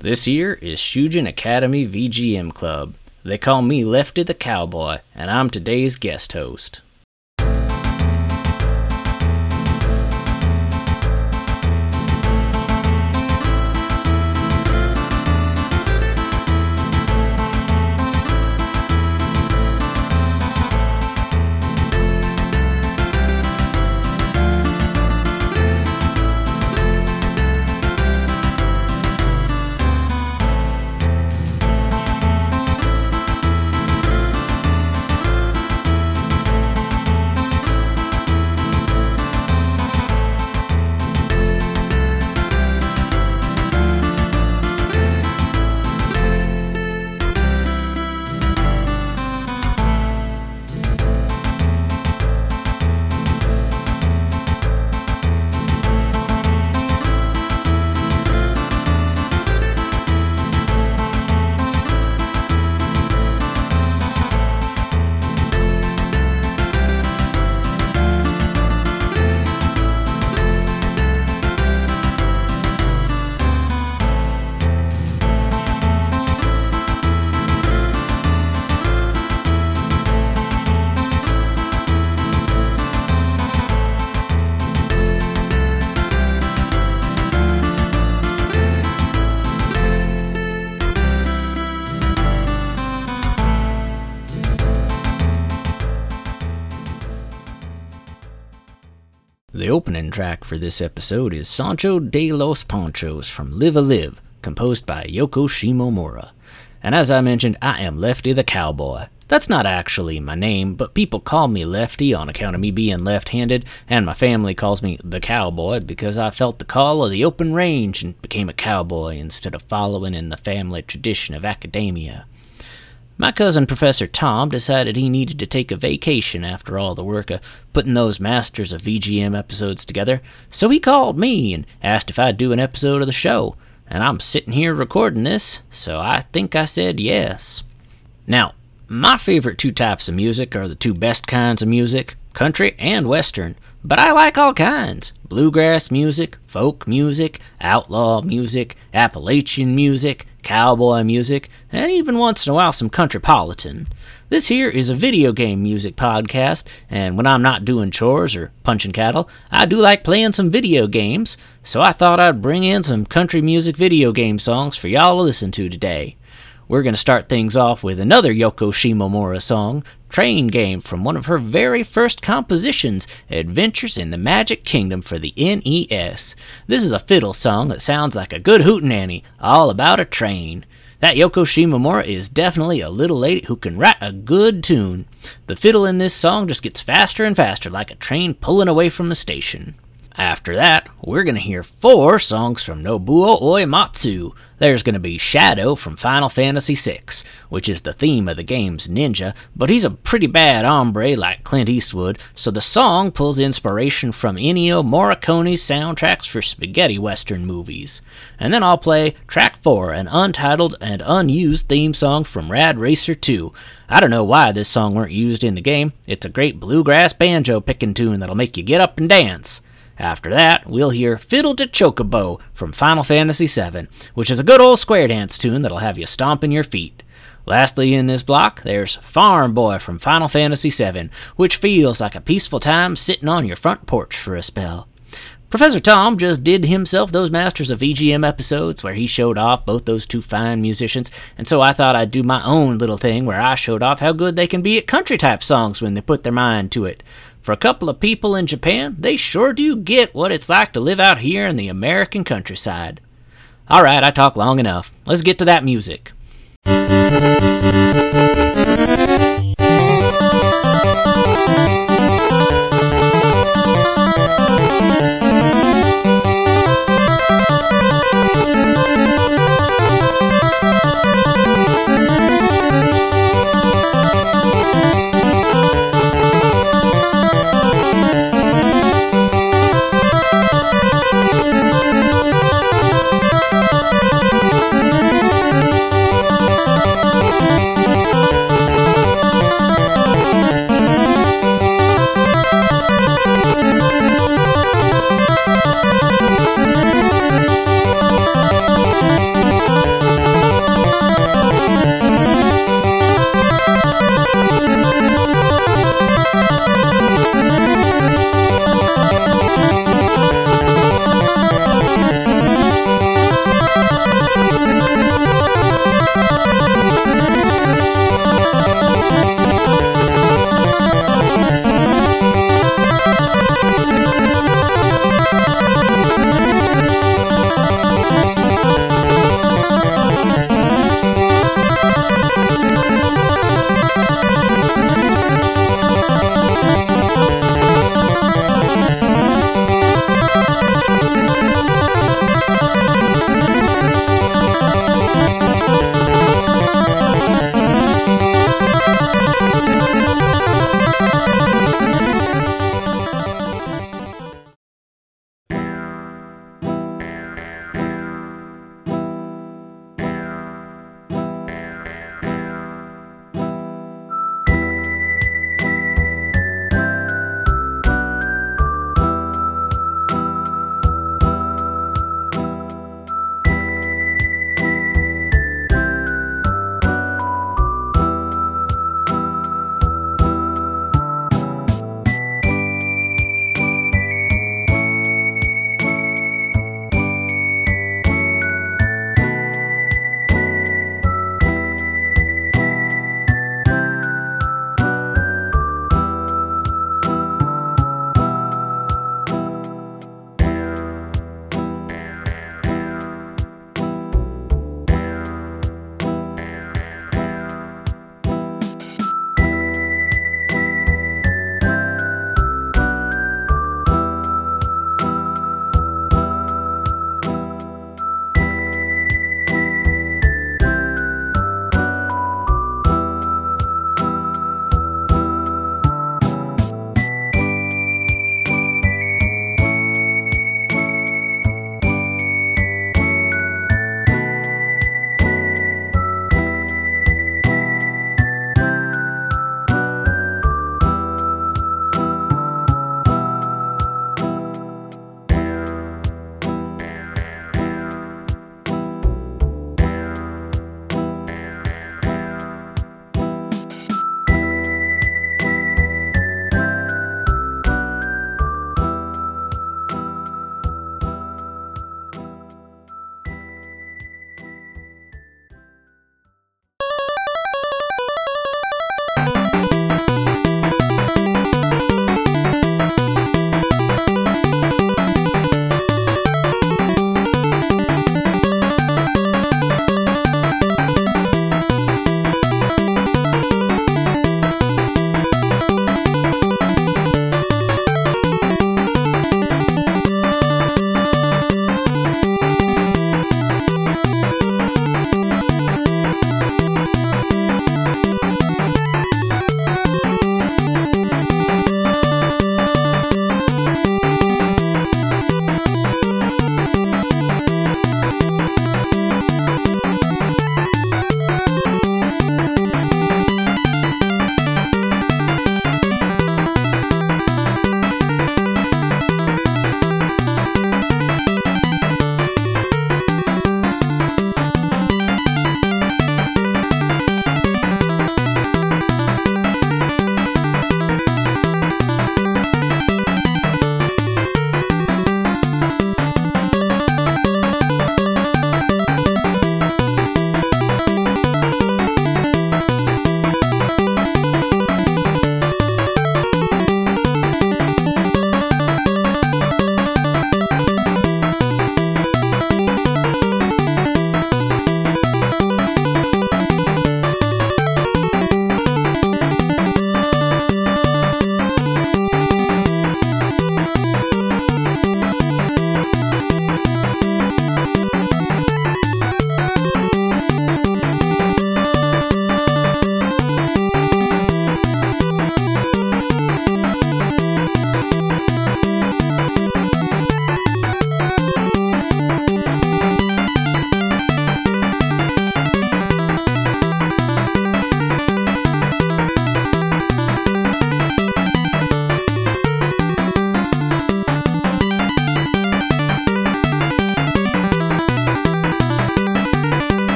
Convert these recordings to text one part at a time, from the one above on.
This here is Shujin Academy VGM Club. They call me Lefty the Cowboy, and I'm today's guest host. Track for this episode is Sancho de los Panchos from Live a Live, composed by Yoko Shimomura. And as I mentioned, I am Lefty the Cowboy. That's not actually my name, but people call me Lefty on account of me being left handed, and my family calls me the Cowboy because I felt the call of the open range and became a cowboy instead of following in the family tradition of academia. My cousin Professor Tom decided he needed to take a vacation after all the work of putting those Masters of VGM episodes together, so he called me and asked if I'd do an episode of the show. And I'm sitting here recording this, so I think I said yes. Now, my favorite two types of music are the two best kinds of music country and western, but I like all kinds bluegrass music, folk music, outlaw music, Appalachian music, cowboy music, and even once in a while some countrypolitan. This here is a video game music podcast, and when I'm not doing chores or punching cattle, I do like playing some video games, so I thought I'd bring in some country music video game songs for y'all to listen to today. We're going to start things off with another Yoko Shimomura song, Train Game, from one of her very first compositions, Adventures in the Magic Kingdom for the NES. This is a fiddle song that sounds like a good hootenanny, all about a train. That Yoko Shimomura is definitely a little lady who can write a good tune. The fiddle in this song just gets faster and faster, like a train pulling away from a station. After that, we're going to hear four songs from Nobuo Uematsu. There's going to be Shadow from Final Fantasy VI, which is the theme of the game's ninja, but he's a pretty bad hombre like Clint Eastwood, so the song pulls inspiration from Ennio Morricone's soundtracks for spaghetti western movies. And then I'll play track 4, an untitled and unused theme song from Rad Racer 2. I don't know why this song weren't used in the game. It's a great bluegrass banjo picking tune that'll make you get up and dance. After that, we'll hear Fiddle de Chocobo from Final Fantasy VII, which is a good old square dance tune that'll have you stomping your feet. Lastly, in this block, there's Farm Boy from Final Fantasy VII, which feels like a peaceful time sitting on your front porch for a spell. Professor Tom just did himself those Masters of VGM episodes where he showed off both those two fine musicians, and so I thought I'd do my own little thing where I showed off how good they can be at country type songs when they put their mind to it. For a couple of people in Japan, they sure do get what it's like to live out here in the American countryside. All right, I talk long enough. Let's get to that music.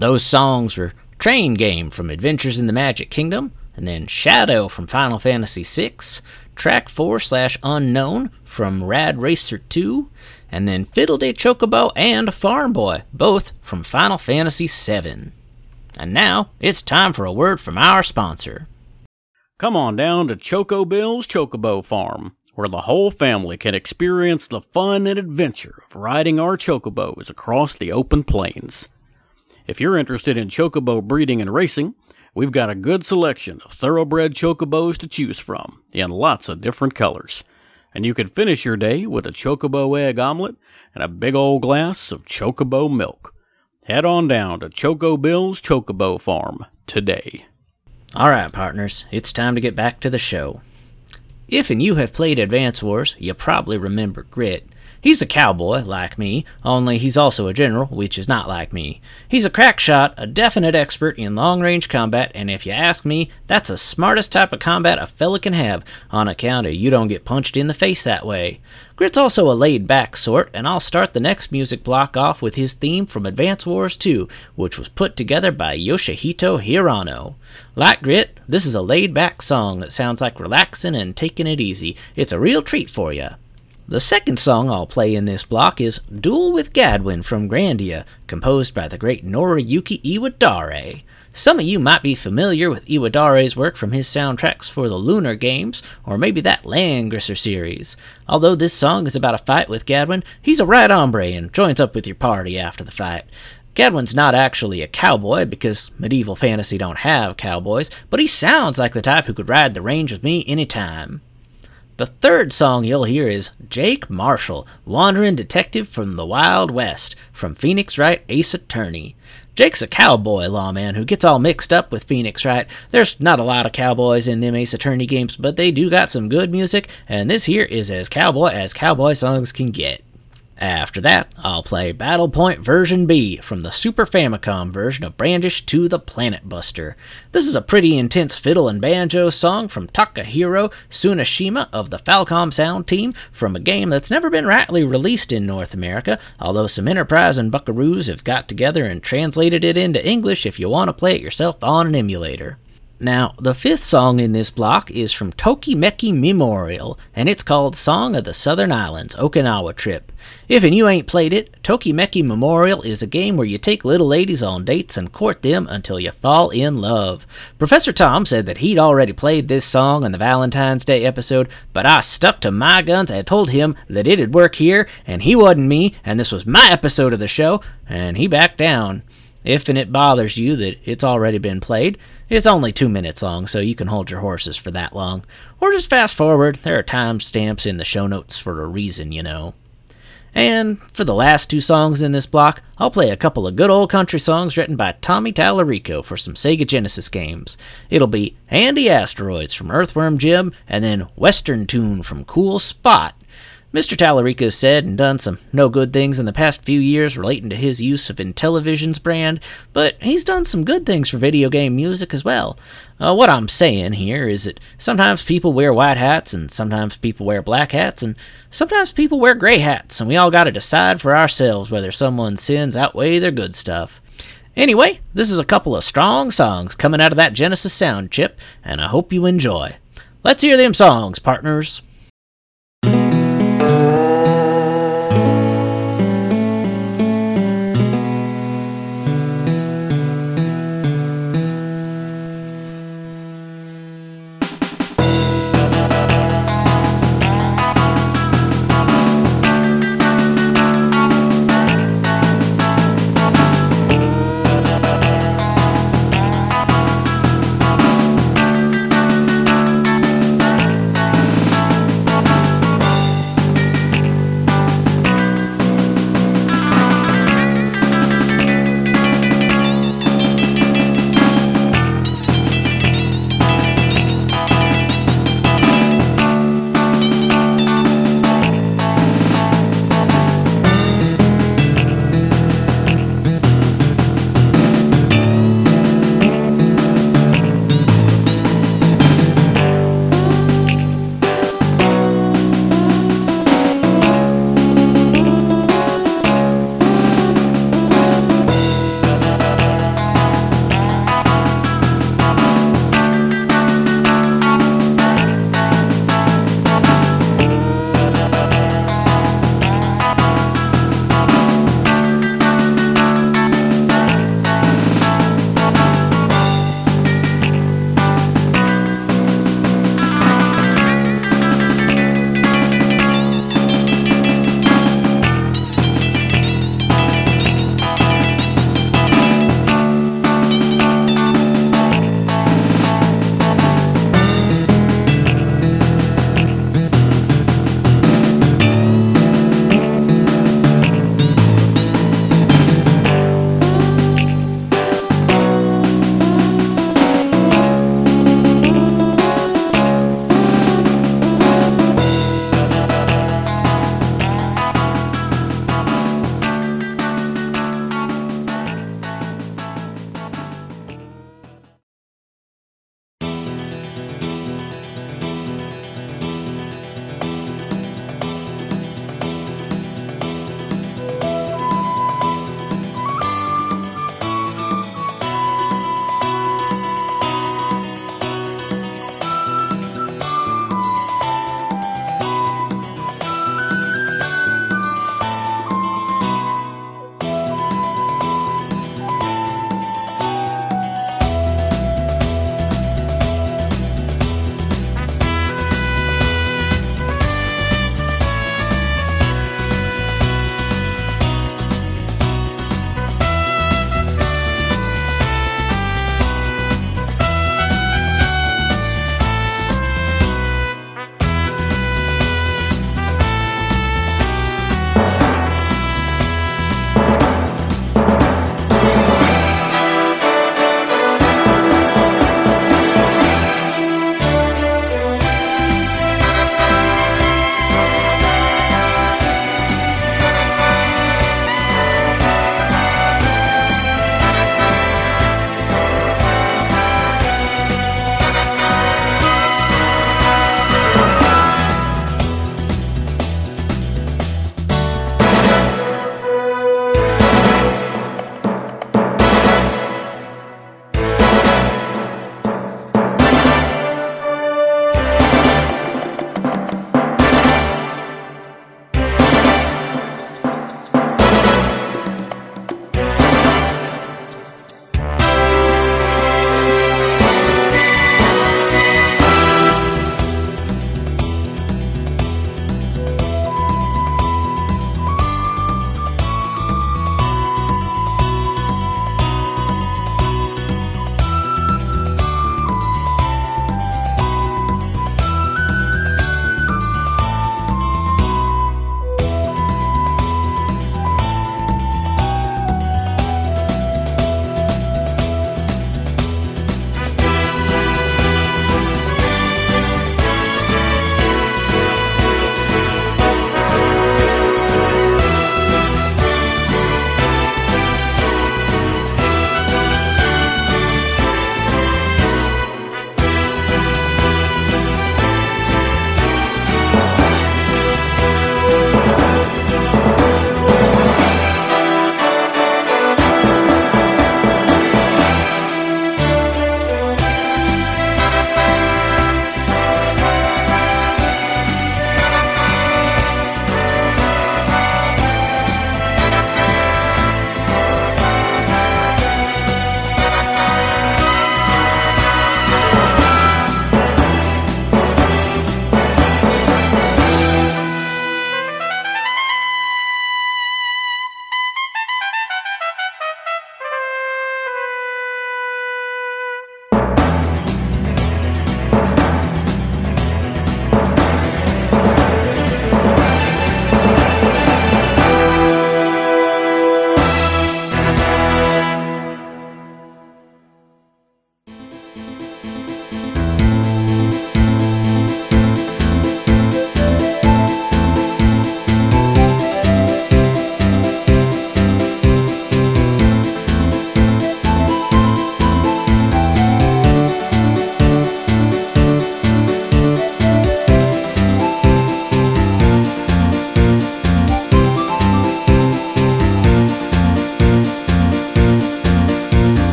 Those songs were Train Game from Adventures in the Magic Kingdom, and then Shadow from Final Fantasy VI, Track 4 slash Unknown from Rad Racer 2, and then Fiddle de Chocobo and Farm Boy, both from Final Fantasy VII. And now it's time for a word from our sponsor. Come on down to Choco Bill's Chocobo Farm, where the whole family can experience the fun and adventure of riding our chocobos across the open plains. If you're interested in chocobo breeding and racing, we've got a good selection of thoroughbred chocobos to choose from in lots of different colors. And you can finish your day with a chocobo egg omelet and a big old glass of chocobo milk. Head on down to Choco Bill's Chocobo Farm today. All right, partners, it's time to get back to the show. If and you have played Advance Wars, you probably remember Grit. He's a cowboy, like me, only he's also a general, which is not like me. He's a crack shot, a definite expert in long range combat, and if you ask me, that's the smartest type of combat a fella can have, on account of you don't get punched in the face that way. Grit's also a laid back sort, and I'll start the next music block off with his theme from Advance Wars 2, which was put together by Yoshihito Hirano. Like Grit, this is a laid back song that sounds like relaxing and taking it easy. It's a real treat for you. The second song I'll play in this block is Duel with Gadwin from Grandia, composed by the great Noriyuki Iwadare. Some of you might be familiar with Iwadare's work from his soundtracks for the Lunar games, or maybe that Langrisser series. Although this song is about a fight with Gadwin, he's a right hombre and joins up with your party after the fight. Gadwin's not actually a cowboy because medieval fantasy don't have cowboys, but he sounds like the type who could ride the range with me anytime. The third song you'll hear is Jake Marshall, Wandering Detective from the Wild West, from Phoenix Wright Ace Attorney. Jake's a cowboy lawman who gets all mixed up with Phoenix Wright. There's not a lot of cowboys in them Ace Attorney games, but they do got some good music, and this here is as cowboy as cowboy songs can get. After that, I'll play Battle Point Version B from the Super Famicom version of Brandish 2 the Planet Buster. This is a pretty intense fiddle and banjo song from Takahiro Tsunashima of the Falcom Sound team from a game that's never been rightly released in North America, although some Enterprise and Buckaroos have got together and translated it into English if you want to play it yourself on an emulator. Now, the fifth song in this block is from Tokimeki Memorial, and it's called Song of the Southern Islands Okinawa Trip. If and you ain't played it, Tokimeki Memorial is a game where you take little ladies on dates and court them until you fall in love. Professor Tom said that he'd already played this song on the Valentine's Day episode, but I stuck to my guns and told him that it'd work here, and he wasn't me, and this was my episode of the show, and he backed down. If and it bothers you that it's already been played, it's only two minutes long, so you can hold your horses for that long. Or just fast forward, there are timestamps in the show notes for a reason, you know. And for the last two songs in this block, I'll play a couple of good old country songs written by Tommy Tallarico for some Sega Genesis games. It'll be Andy Asteroids from Earthworm Jim, and then Western Tune from Cool Spot Mr. Tallarico said and done some no good things in the past few years relating to his use of Intellivision's brand, but he's done some good things for video game music as well. Uh, what I'm saying here is that sometimes people wear white hats, and sometimes people wear black hats, and sometimes people wear gray hats, and we all gotta decide for ourselves whether someone's sins outweigh their good stuff. Anyway, this is a couple of strong songs coming out of that Genesis sound chip, and I hope you enjoy. Let's hear them songs, partners.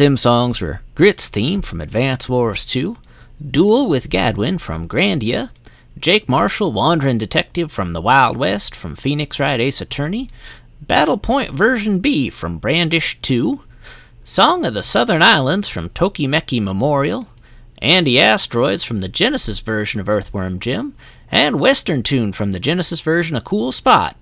Them songs were Grit's theme from Advance Wars 2, Duel with Gadwin from Grandia, Jake Marshall, Wandering Detective from the Wild West from Phoenix Wright Ace Attorney, Battle Point Version B from Brandish 2, Song of the Southern Islands from Tokimeki Memorial, Andy Asteroids from the Genesis version of Earthworm Jim, and Western Tune from the Genesis version of Cool Spot.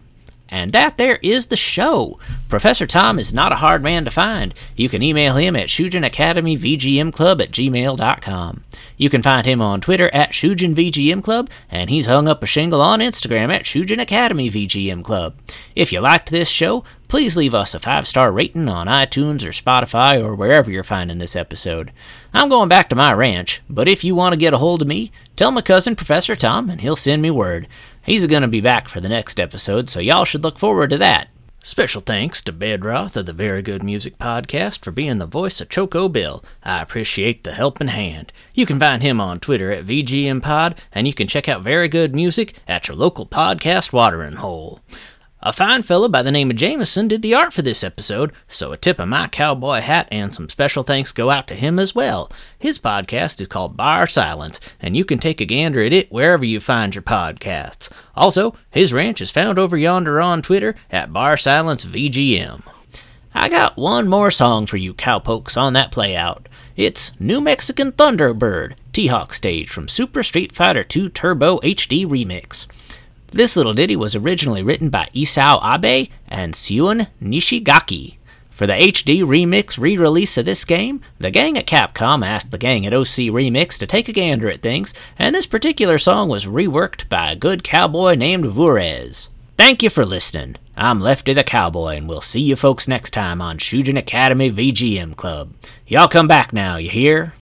And that there is the show. Professor Tom is not a hard man to find. You can email him at ShujinAcademyVGMClub at gmail.com. You can find him on Twitter at ShujinVGMClub, and he's hung up a shingle on Instagram at Shujin Academy VGM Club. If you liked this show, please leave us a five star rating on iTunes or Spotify or wherever you're finding this episode. I'm going back to my ranch, but if you want to get a hold of me, tell my cousin Professor Tom and he'll send me word. He's going to be back for the next episode, so y'all should look forward to that. Special thanks to Bedroth of the Very Good Music Podcast for being the voice of Choco Bill. I appreciate the helping hand. You can find him on Twitter at VGMPod, and you can check out Very Good Music at your local podcast watering hole. A fine fellow by the name of Jameson did the art for this episode, so a tip of my cowboy hat and some special thanks go out to him as well. His podcast is called Bar Silence, and you can take a gander at it wherever you find your podcasts. Also, his ranch is found over yonder on Twitter at Bar Silence VGM. I got one more song for you cowpokes on that playout. It's New Mexican Thunderbird, T-Hawk stage from Super Street Fighter II Turbo HD Remix. This little ditty was originally written by Isao Abe and Syun Nishigaki. For the HD Remix re release of this game, the gang at Capcom asked the gang at OC Remix to take a gander at things, and this particular song was reworked by a good cowboy named Vurez. Thank you for listening. I'm Lefty the Cowboy, and we'll see you folks next time on Shujin Academy VGM Club. Y'all come back now, you hear?